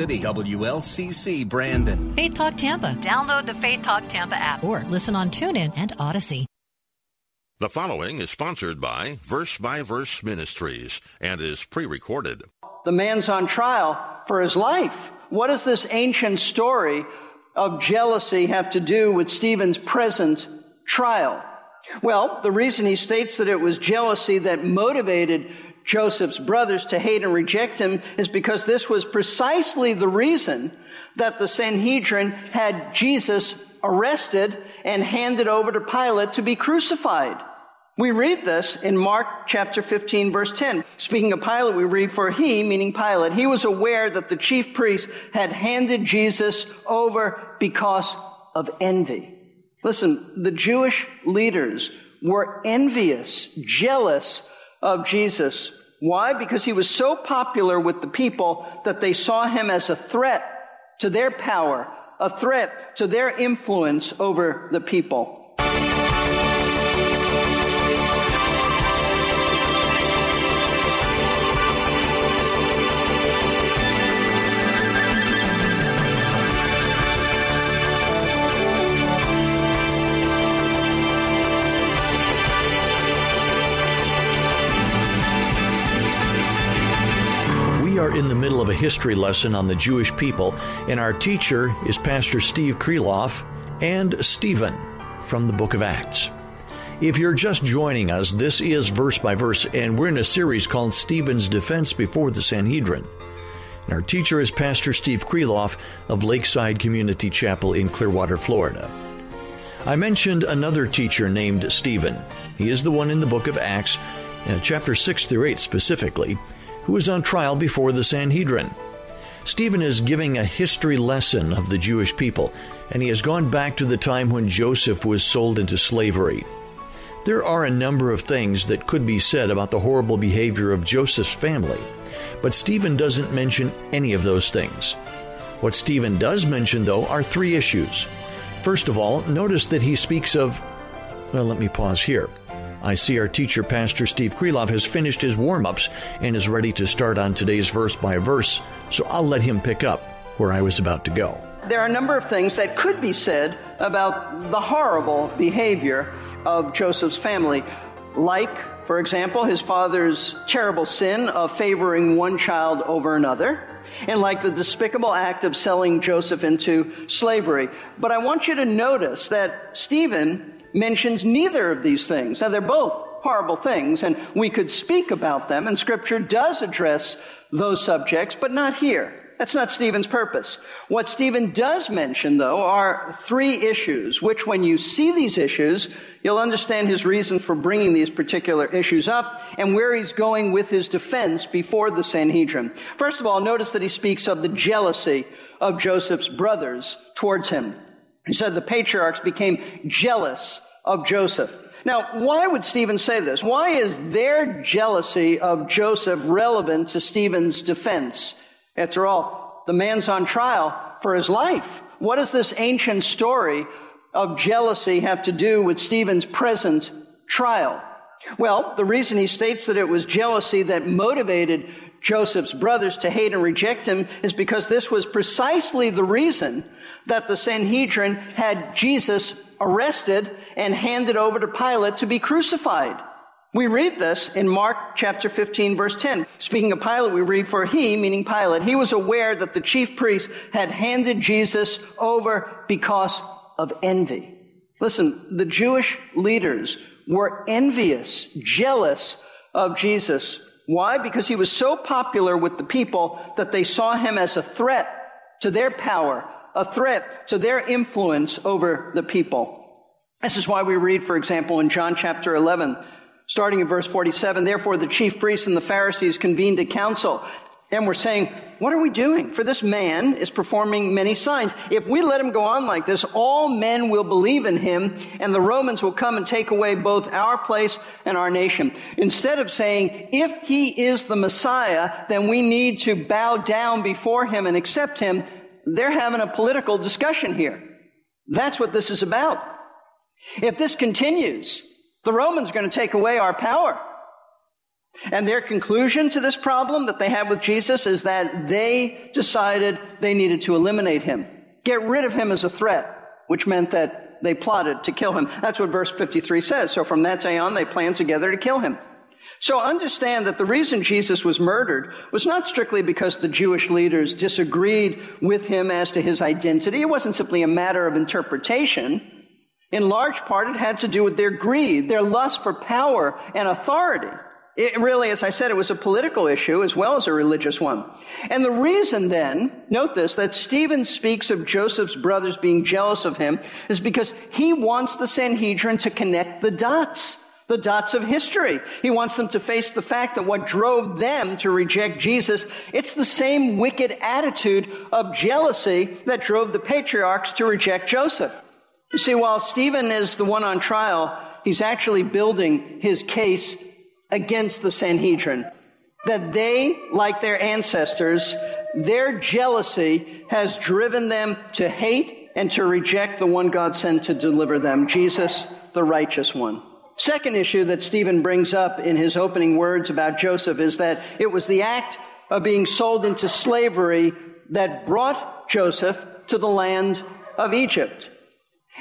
City WLCC Brandon. Faith Talk Tampa. Download the Faith Talk Tampa app or listen on TuneIn and Odyssey. The following is sponsored by Verse by Verse Ministries and is pre recorded. The man's on trial for his life. What does this ancient story of jealousy have to do with Stephen's present trial? Well, the reason he states that it was jealousy that motivated Joseph's brothers to hate and reject him is because this was precisely the reason that the Sanhedrin had Jesus arrested and handed over to Pilate to be crucified. We read this in Mark chapter 15 verse 10. Speaking of Pilate, we read, for he, meaning Pilate, he was aware that the chief priests had handed Jesus over because of envy. Listen, the Jewish leaders were envious, jealous of Jesus. Why? Because he was so popular with the people that they saw him as a threat to their power, a threat to their influence over the people. In the middle of a history lesson on the Jewish people, and our teacher is Pastor Steve Kreloff and Stephen from the book of Acts. If you're just joining us, this is verse by verse, and we're in a series called Stephen's Defense Before the Sanhedrin. And our teacher is Pastor Steve Kreloff of Lakeside Community Chapel in Clearwater, Florida. I mentioned another teacher named Stephen. He is the one in the book of Acts, uh, chapter 6 through 8 specifically, who is on trial before the Sanhedrin. Stephen is giving a history lesson of the Jewish people, and he has gone back to the time when Joseph was sold into slavery. There are a number of things that could be said about the horrible behavior of Joseph's family, but Stephen doesn't mention any of those things. What Stephen does mention, though, are three issues. First of all, notice that he speaks of, well, let me pause here. I see our teacher, Pastor Steve Kreloff, has finished his warm ups and is ready to start on today's verse by verse, so I'll let him pick up where I was about to go. There are a number of things that could be said about the horrible behavior of Joseph's family, like, for example, his father's terrible sin of favoring one child over another and like the despicable act of selling Joseph into slavery. But I want you to notice that Stephen mentions neither of these things. Now, they're both horrible things, and we could speak about them, and Scripture does address those subjects, but not here. That's not Stephen's purpose. What Stephen does mention, though, are three issues, which when you see these issues, you'll understand his reason for bringing these particular issues up and where he's going with his defense before the Sanhedrin. First of all, notice that he speaks of the jealousy of Joseph's brothers towards him. He said the patriarchs became jealous of Joseph. Now, why would Stephen say this? Why is their jealousy of Joseph relevant to Stephen's defense? After all, the man's on trial for his life. What does this ancient story of jealousy have to do with Stephen's present trial? Well, the reason he states that it was jealousy that motivated Joseph's brothers to hate and reject him is because this was precisely the reason that the Sanhedrin had Jesus arrested and handed over to Pilate to be crucified. We read this in Mark chapter 15 verse 10. Speaking of Pilate, we read, for he, meaning Pilate, he was aware that the chief priests had handed Jesus over because of envy. Listen, the Jewish leaders were envious, jealous of Jesus. Why? Because he was so popular with the people that they saw him as a threat to their power, a threat to their influence over the people. This is why we read, for example, in John chapter 11, starting in verse 47, therefore the chief priests and the Pharisees convened a council. And we're saying, what are we doing? For this man is performing many signs. If we let him go on like this, all men will believe in him and the Romans will come and take away both our place and our nation. Instead of saying, if he is the Messiah, then we need to bow down before him and accept him, they're having a political discussion here. That's what this is about. If this continues, the Romans are going to take away our power. And their conclusion to this problem that they have with Jesus is that they decided they needed to eliminate him, get rid of him as a threat, which meant that they plotted to kill him. That's what verse 53 says. So from that day on, they planned together to kill him. So understand that the reason Jesus was murdered was not strictly because the Jewish leaders disagreed with him as to his identity. It wasn't simply a matter of interpretation. In large part, it had to do with their greed, their lust for power and authority. It really, as I said, it was a political issue as well as a religious one. And the reason then, note this, that Stephen speaks of Joseph's brothers being jealous of him is because he wants the Sanhedrin to connect the dots, the dots of history. He wants them to face the fact that what drove them to reject Jesus, it's the same wicked attitude of jealousy that drove the patriarchs to reject Joseph. You see, while Stephen is the one on trial, he's actually building his case against the Sanhedrin. That they, like their ancestors, their jealousy has driven them to hate and to reject the one God sent to deliver them, Jesus, the righteous one. Second issue that Stephen brings up in his opening words about Joseph is that it was the act of being sold into slavery that brought Joseph to the land of Egypt.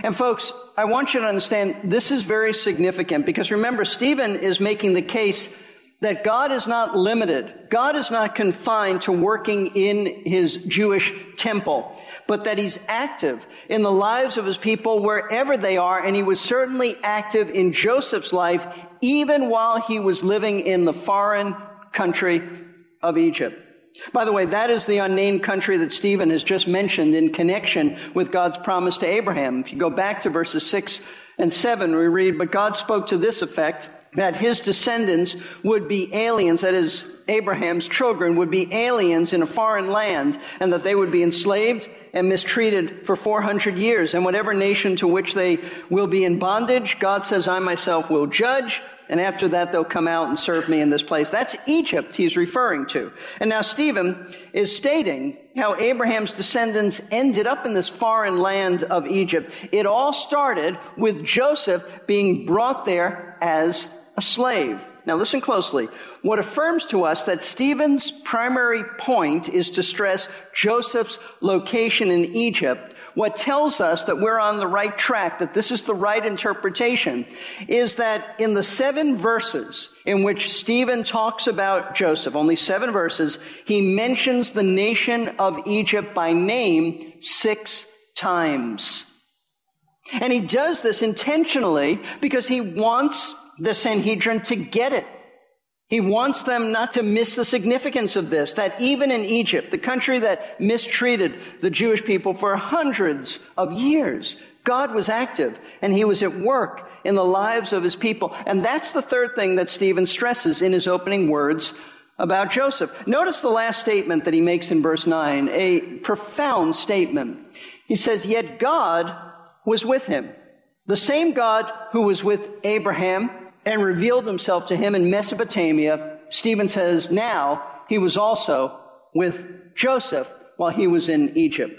And folks, I want you to understand this is very significant because remember, Stephen is making the case that God is not limited. God is not confined to working in his Jewish temple, but that he's active in the lives of his people wherever they are. And he was certainly active in Joseph's life, even while he was living in the foreign country of Egypt. By the way, that is the unnamed country that Stephen has just mentioned in connection with God's promise to Abraham. If you go back to verses 6 and 7, we read, But God spoke to this effect that his descendants would be aliens, that is, Abraham's children would be aliens in a foreign land, and that they would be enslaved and mistreated for 400 years. And whatever nation to which they will be in bondage, God says, I myself will judge and after that they'll come out and serve me in this place. That's Egypt he's referring to. And now Stephen is stating how Abraham's descendants ended up in this foreign land of Egypt. It all started with Joseph being brought there as a slave. Now listen closely. What affirms to us that Stephen's primary point is to stress Joseph's location in Egypt what tells us that we're on the right track, that this is the right interpretation, is that in the seven verses in which Stephen talks about Joseph, only seven verses, he mentions the nation of Egypt by name six times. And he does this intentionally because he wants the Sanhedrin to get it. He wants them not to miss the significance of this, that even in Egypt, the country that mistreated the Jewish people for hundreds of years, God was active and he was at work in the lives of his people. And that's the third thing that Stephen stresses in his opening words about Joseph. Notice the last statement that he makes in verse 9, a profound statement. He says, Yet God was with him. The same God who was with Abraham, and revealed himself to him in Mesopotamia, Stephen says now he was also with Joseph while he was in Egypt.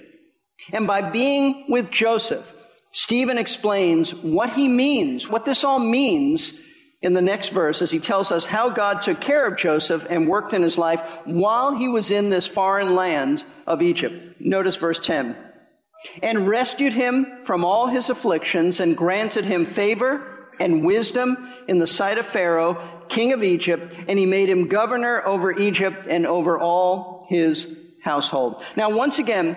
And by being with Joseph, Stephen explains what he means, what this all means in the next verse as he tells us how God took care of Joseph and worked in his life while he was in this foreign land of Egypt. Notice verse 10. And rescued him from all his afflictions and granted him favor and wisdom in the sight of Pharaoh, king of Egypt, and he made him governor over Egypt and over all his household. Now, once again,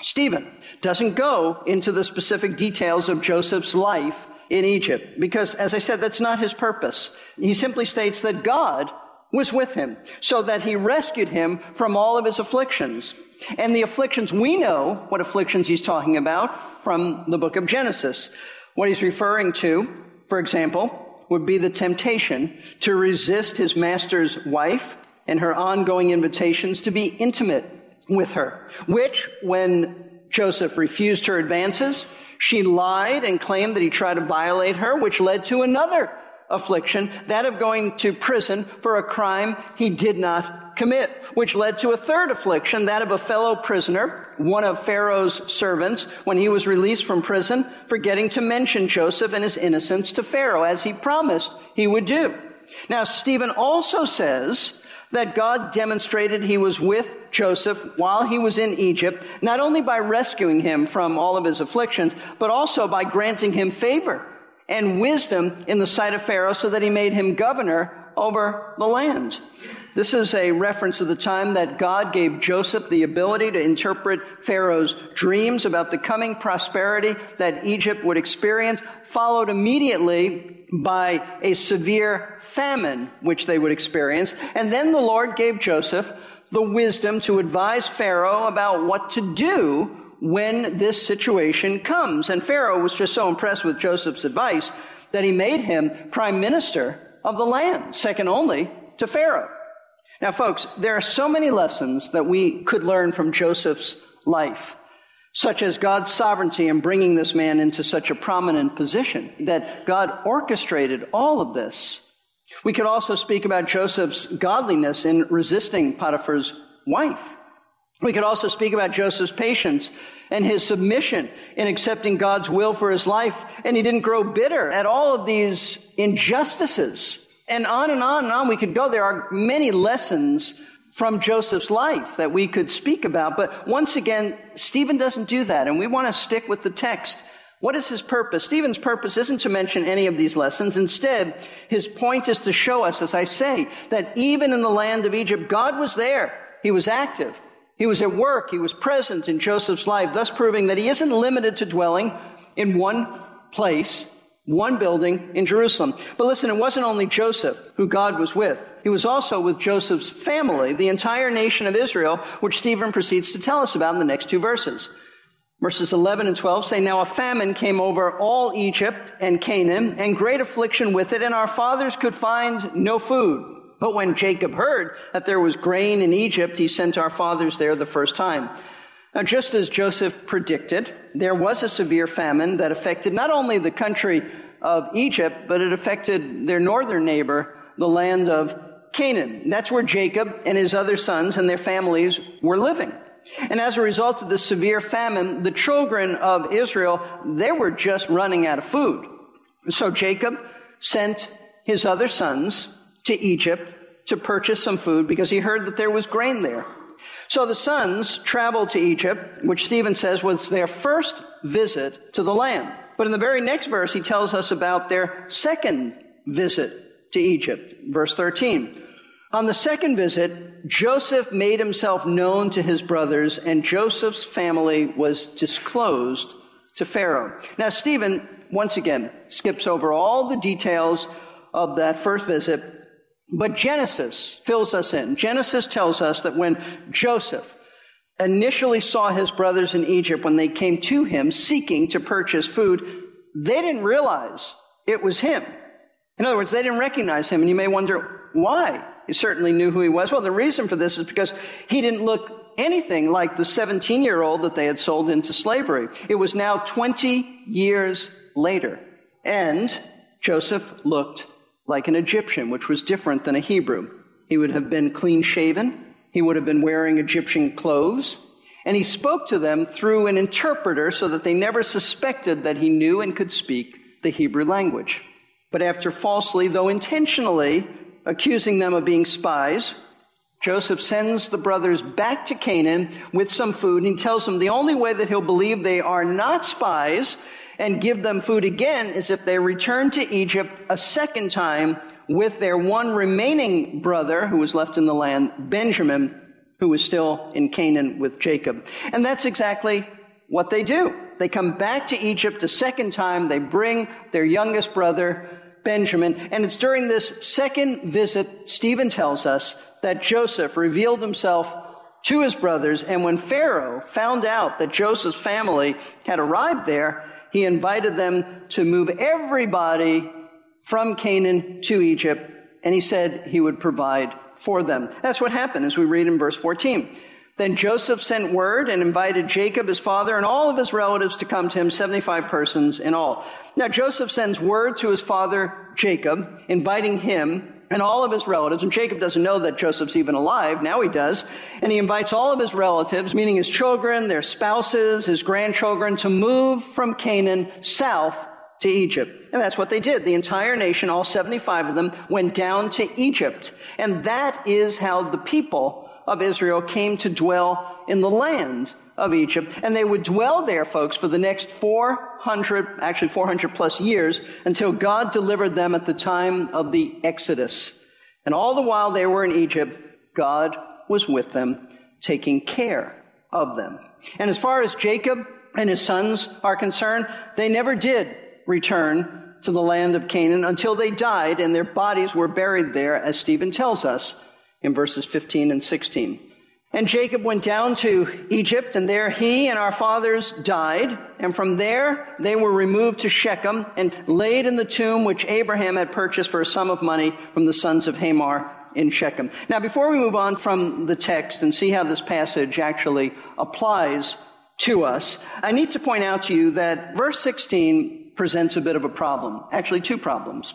Stephen doesn't go into the specific details of Joseph's life in Egypt because, as I said, that's not his purpose. He simply states that God was with him so that he rescued him from all of his afflictions. And the afflictions, we know what afflictions he's talking about from the book of Genesis. What he's referring to for example, would be the temptation to resist his master's wife and her ongoing invitations to be intimate with her, which, when Joseph refused her advances, she lied and claimed that he tried to violate her, which led to another affliction, that of going to prison for a crime he did not commit, which led to a third affliction, that of a fellow prisoner, one of Pharaoh's servants, when he was released from prison, forgetting to mention Joseph and his innocence to Pharaoh, as he promised he would do. Now, Stephen also says that God demonstrated he was with Joseph while he was in Egypt, not only by rescuing him from all of his afflictions, but also by granting him favor and wisdom in the sight of Pharaoh so that he made him governor over the land. This is a reference to the time that God gave Joseph the ability to interpret Pharaoh's dreams about the coming prosperity that Egypt would experience, followed immediately by a severe famine which they would experience. And then the Lord gave Joseph the wisdom to advise Pharaoh about what to do when this situation comes. And Pharaoh was just so impressed with Joseph's advice that he made him prime minister of the land, second only to Pharaoh. Now, folks, there are so many lessons that we could learn from Joseph's life, such as God's sovereignty in bringing this man into such a prominent position, that God orchestrated all of this. We could also speak about Joseph's godliness in resisting Potiphar's wife. We could also speak about Joseph's patience and his submission in accepting God's will for his life. And he didn't grow bitter at all of these injustices. And on and on and on we could go. There are many lessons from Joseph's life that we could speak about. But once again, Stephen doesn't do that. And we want to stick with the text. What is his purpose? Stephen's purpose isn't to mention any of these lessons. Instead, his point is to show us, as I say, that even in the land of Egypt, God was there. He was active. He was at work. He was present in Joseph's life, thus proving that he isn't limited to dwelling in one place, one building in Jerusalem. But listen, it wasn't only Joseph who God was with. He was also with Joseph's family, the entire nation of Israel, which Stephen proceeds to tell us about in the next two verses. Verses 11 and 12 say, Now a famine came over all Egypt and Canaan, and great affliction with it, and our fathers could find no food. But when Jacob heard that there was grain in Egypt, he sent our fathers there the first time. Now, just as Joseph predicted, there was a severe famine that affected not only the country of Egypt, but it affected their northern neighbor, the land of Canaan. That's where Jacob and his other sons and their families were living. And as a result of the severe famine, the children of Israel, they were just running out of food. So Jacob sent his other sons to Egypt to purchase some food because he heard that there was grain there. So the sons traveled to Egypt, which Stephen says was their first visit to the land. But in the very next verse, he tells us about their second visit to Egypt. Verse 13. On the second visit, Joseph made himself known to his brothers, and Joseph's family was disclosed to Pharaoh. Now, Stephen, once again, skips over all the details of that first visit but Genesis fills us in. Genesis tells us that when Joseph initially saw his brothers in Egypt, when they came to him seeking to purchase food, they didn't realize it was him. In other words, they didn't recognize him, and you may wonder why. He certainly knew who he was. Well, the reason for this is because he didn't look anything like the 17 year old that they had sold into slavery. It was now 20 years later, and Joseph looked like an Egyptian, which was different than a Hebrew. He would have been clean shaven. He would have been wearing Egyptian clothes. And he spoke to them through an interpreter so that they never suspected that he knew and could speak the Hebrew language. But after falsely, though intentionally, accusing them of being spies, Joseph sends the brothers back to Canaan with some food. And he tells them the only way that he'll believe they are not spies and give them food again is if they return to Egypt a second time with their one remaining brother who was left in the land, Benjamin, who was still in Canaan with Jacob. And that's exactly what they do. They come back to Egypt a second time. They bring their youngest brother, Benjamin. And it's during this second visit, Stephen tells us, that Joseph revealed himself to his brothers. And when Pharaoh found out that Joseph's family had arrived there, he invited them to move everybody from Canaan to Egypt, and he said he would provide for them. That's what happened as we read in verse 14. Then Joseph sent word and invited Jacob, his father, and all of his relatives to come to him, 75 persons in all. Now Joseph sends word to his father Jacob, inviting him and all of his relatives, and Jacob doesn't know that Joseph's even alive, now he does, and he invites all of his relatives, meaning his children, their spouses, his grandchildren, to move from Canaan south to Egypt. And that's what they did. The entire nation, all 75 of them, went down to Egypt. And that is how the people of Israel came to dwell in the land of Egypt. And they would dwell there, folks, for the next 400, actually 400 plus years until God delivered them at the time of the Exodus. And all the while they were in Egypt, God was with them, taking care of them. And as far as Jacob and his sons are concerned, they never did return to the land of Canaan until they died and their bodies were buried there, as Stephen tells us in verses 15 and 16. And Jacob went down to Egypt, and there he and our fathers died. And from there they were removed to Shechem and laid in the tomb which Abraham had purchased for a sum of money from the sons of Hamor in Shechem. Now, before we move on from the text and see how this passage actually applies to us, I need to point out to you that verse 16 presents a bit of a problem. Actually, two problems.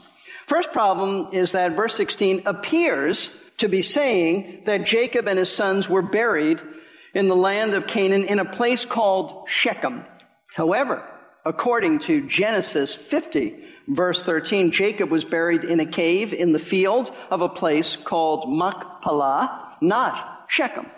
First problem is that verse 16 appears to be saying that Jacob and his sons were buried in the land of Canaan in a place called Shechem. However, according to Genesis 50, verse 13, Jacob was buried in a cave in the field of a place called Machpelah, not Shechem.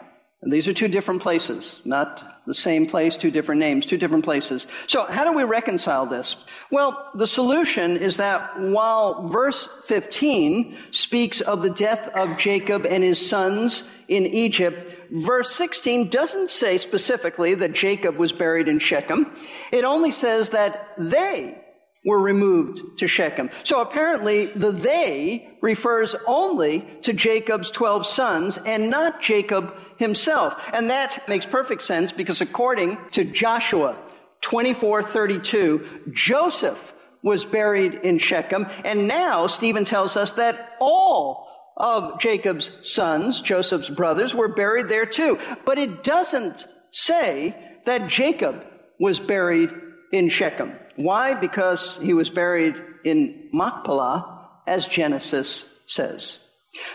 And these are two different places, not the same place, two different names, two different places. So how do we reconcile this? Well, the solution is that while verse 15 speaks of the death of Jacob and his sons in Egypt, verse 16 doesn't say specifically that Jacob was buried in Shechem. It only says that they were removed to Shechem. So apparently the they refers only to Jacob's 12 sons and not Jacob himself. And that makes perfect sense because according to Joshua 24:32, Joseph was buried in Shechem, and now Stephen tells us that all of Jacob's sons, Joseph's brothers, were buried there too. But it doesn't say that Jacob was buried in Shechem. Why? Because he was buried in Machpelah, as Genesis says.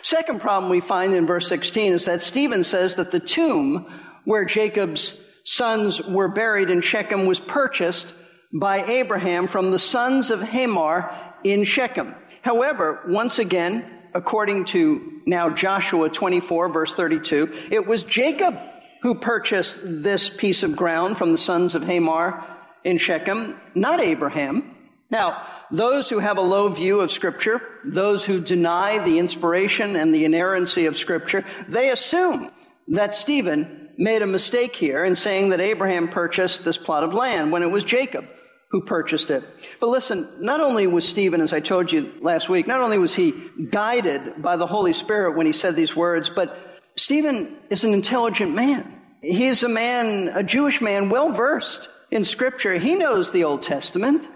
Second problem we find in verse 16 is that Stephen says that the tomb where Jacob's sons were buried in Shechem was purchased by Abraham from the sons of Hamor in Shechem. However, once again, according to now Joshua 24 verse 32, it was Jacob who purchased this piece of ground from the sons of Hamor in Shechem, not Abraham. Now, those who have a low view of Scripture, those who deny the inspiration and the inerrancy of Scripture, they assume that Stephen made a mistake here in saying that Abraham purchased this plot of land when it was Jacob who purchased it. But listen, not only was Stephen, as I told you last week, not only was he guided by the Holy Spirit when he said these words, but Stephen is an intelligent man. He is a man, a Jewish man, well versed in Scripture. He knows the Old Testament.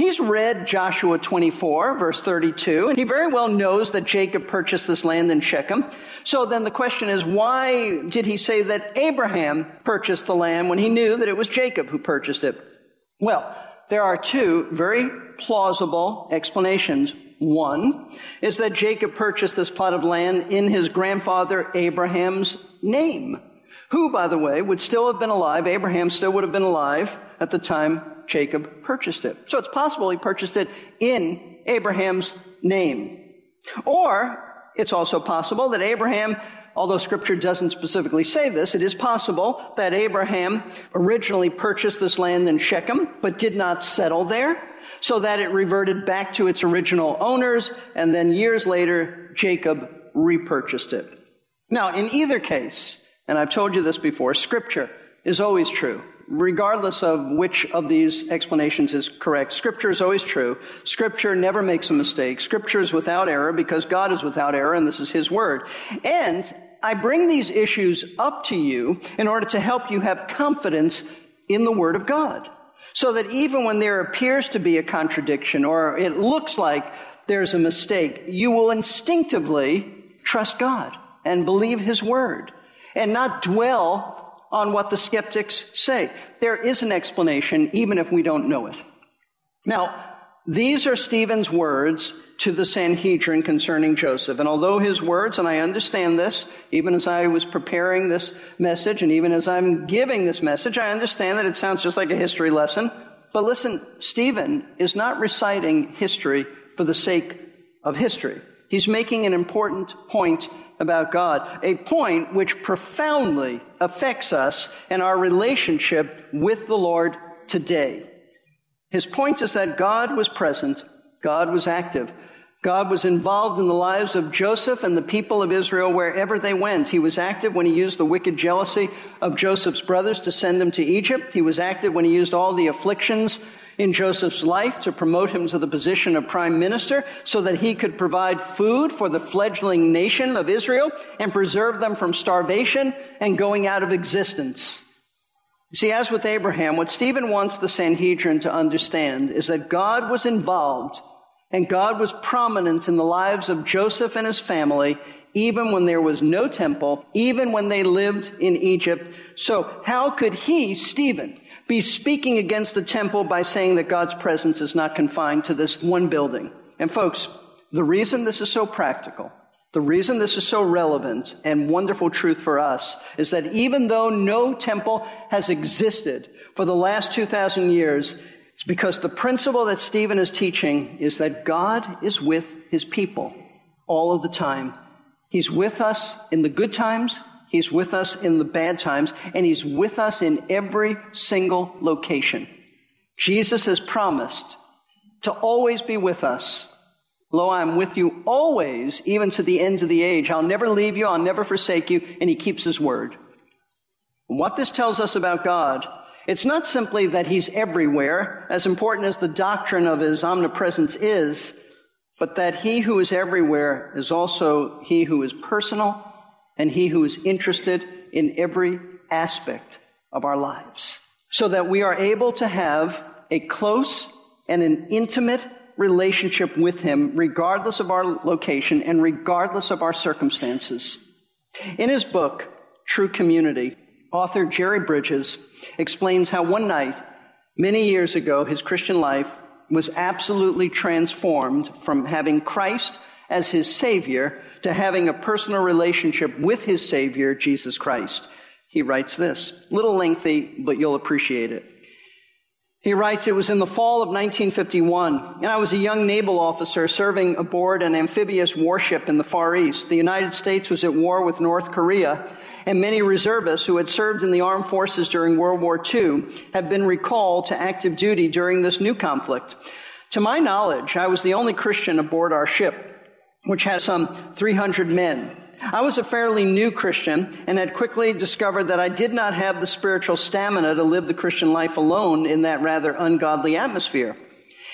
He's read Joshua 24, verse 32, and he very well knows that Jacob purchased this land in Shechem. So then the question is, why did he say that Abraham purchased the land when he knew that it was Jacob who purchased it? Well, there are two very plausible explanations. One is that Jacob purchased this plot of land in his grandfather Abraham's name, who, by the way, would still have been alive. Abraham still would have been alive at the time Jacob purchased it. So it's possible he purchased it in Abraham's name. Or it's also possible that Abraham, although scripture doesn't specifically say this, it is possible that Abraham originally purchased this land in Shechem, but did not settle there, so that it reverted back to its original owners, and then years later, Jacob repurchased it. Now, in either case, and I've told you this before, scripture is always true regardless of which of these explanations is correct. Scripture is always true. Scripture never makes a mistake. Scripture is without error because God is without error and this is His Word. And I bring these issues up to you in order to help you have confidence in the Word of God. So that even when there appears to be a contradiction or it looks like there's a mistake, you will instinctively trust God. and believe his word and not dwell on what the skeptics say. There is an explanation, even if we don't know it. Now, these are Stephen's words to the Sanhedrin concerning Joseph. And although his words, and I understand this, even as I was preparing this message and even as I'm giving this message, I understand that it sounds just like a history lesson. But listen, Stephen is not reciting history for the sake of history. He's making an important point about God, a point which profoundly affects us and our relationship with the Lord today. His point is that God was present, God was active. God was involved in the lives of Joseph and the people of Israel wherever they went. He was active when he used the wicked jealousy of Joseph's brothers to send them to Egypt. He was active when he used all the afflictions in Joseph's life to promote him to the position of prime minister so that he could provide food for the fledgling nation of Israel and preserve them from starvation and going out of existence. See, as with Abraham, what Stephen wants the Sanhedrin to understand is that God was involved and God was prominent in the lives of Joseph and his family, even when there was no temple, even when they lived in Egypt. So how could he, Stephen, be speaking against the temple by saying that God's presence is not confined to this one building? And folks, the reason this is so practical the reason this is so relevant and wonderful truth for us is that even though no temple has existed for the last 2,000 years, it's because the principle that Stephen is teaching is that God is with his people all of the time. He's with us in the good times, he's with us in the bad times, and he's with us in every single location. Jesus has promised to always be with us Lo, I'm with you always, even to the ends of the age. I'll never leave you. I'll never forsake you. And he keeps his word. And what this tells us about God, it's not simply that he's everywhere, as important as the doctrine of his omnipresence is, but that he who is everywhere is also he who is personal and he who is interested in every aspect of our lives. So that we are able to have a close and an intimate relationship with Him, regardless of our location and regardless of our circumstances. In his book, True Community, author Jerry Bridges explains how one night, many years ago, his Christian life was absolutely transformed from having Christ as his Savior to having a personal relationship with his Savior, Jesus Christ. He writes this, little lengthy, but you'll appreciate it. He writes, it was in the fall of 1951, and I was a young naval officer serving aboard an amphibious warship in the Far East. The United States was at war with North Korea, and many reservists who had served in the armed forces during World War II have been recalled to active duty during this new conflict. To my knowledge, I was the only Christian aboard our ship, which had some um, 300 men. I was a fairly new Christian and had quickly discovered that I did not have the spiritual stamina to live the Christian life alone in that rather ungodly atmosphere.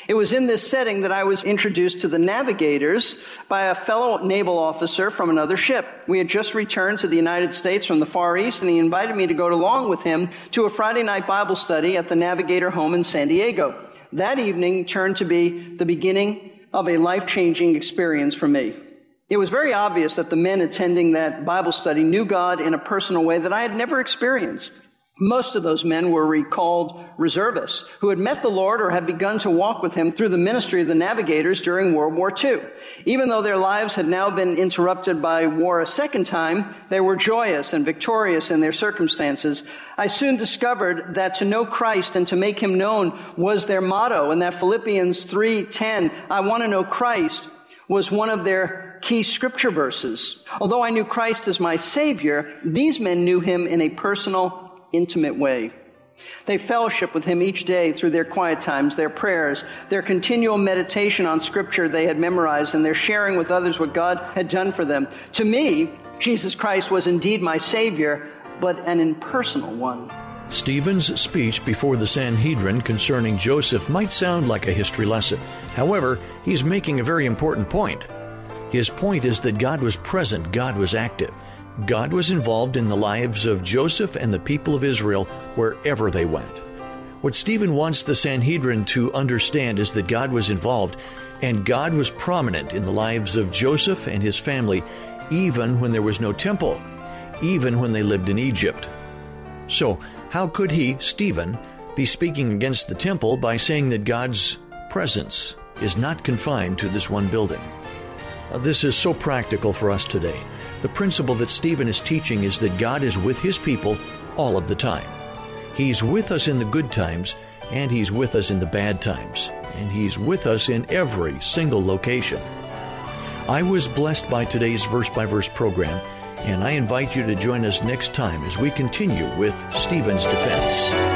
It was in this setting that I was introduced to the navigators by a fellow naval officer from another ship. We had just returned to the United States from the Far East and he invited me to go along with him to a Friday night Bible study at the Navigator home in San Diego. That evening turned to be the beginning of a life-changing experience for me. It was very obvious that the men attending that Bible study knew God in a personal way that I had never experienced. Most of those men were recalled reservists who had met the Lord or had begun to walk with him through the ministry of the navigators during World War II. Even though their lives had now been interrupted by war a second time, they were joyous and victorious in their circumstances. I soon discovered that to know Christ and to make him known was their motto and that Philippians 3:10, I want to know Christ, was one of their key scripture verses. Although I knew Christ as my Savior, these men knew Him in a personal, intimate way. They fellowship with Him each day through their quiet times, their prayers, their continual meditation on scripture they had memorized, and their sharing with others what God had done for them. To me, Jesus Christ was indeed my Savior, but an impersonal one. Stephen's speech before the Sanhedrin concerning Joseph might sound like a history lesson. However, he's making a very important point. His point is that God was present, God was active. God was involved in the lives of Joseph and the people of Israel wherever they went. What Stephen wants the Sanhedrin to understand is that God was involved and God was prominent in the lives of Joseph and his family even when there was no temple, even when they lived in Egypt. So, how could he, Stephen, be speaking against the temple by saying that God's presence is not confined to this one building? Uh, this is so practical for us today. The principle that Stephen is teaching is that God is with his people all of the time. He's with us in the good times, and He's with us in the bad times, and He's with us in every single location. I was blessed by today's verse by verse program, and I invite you to join us next time as we continue with Stephen's defense.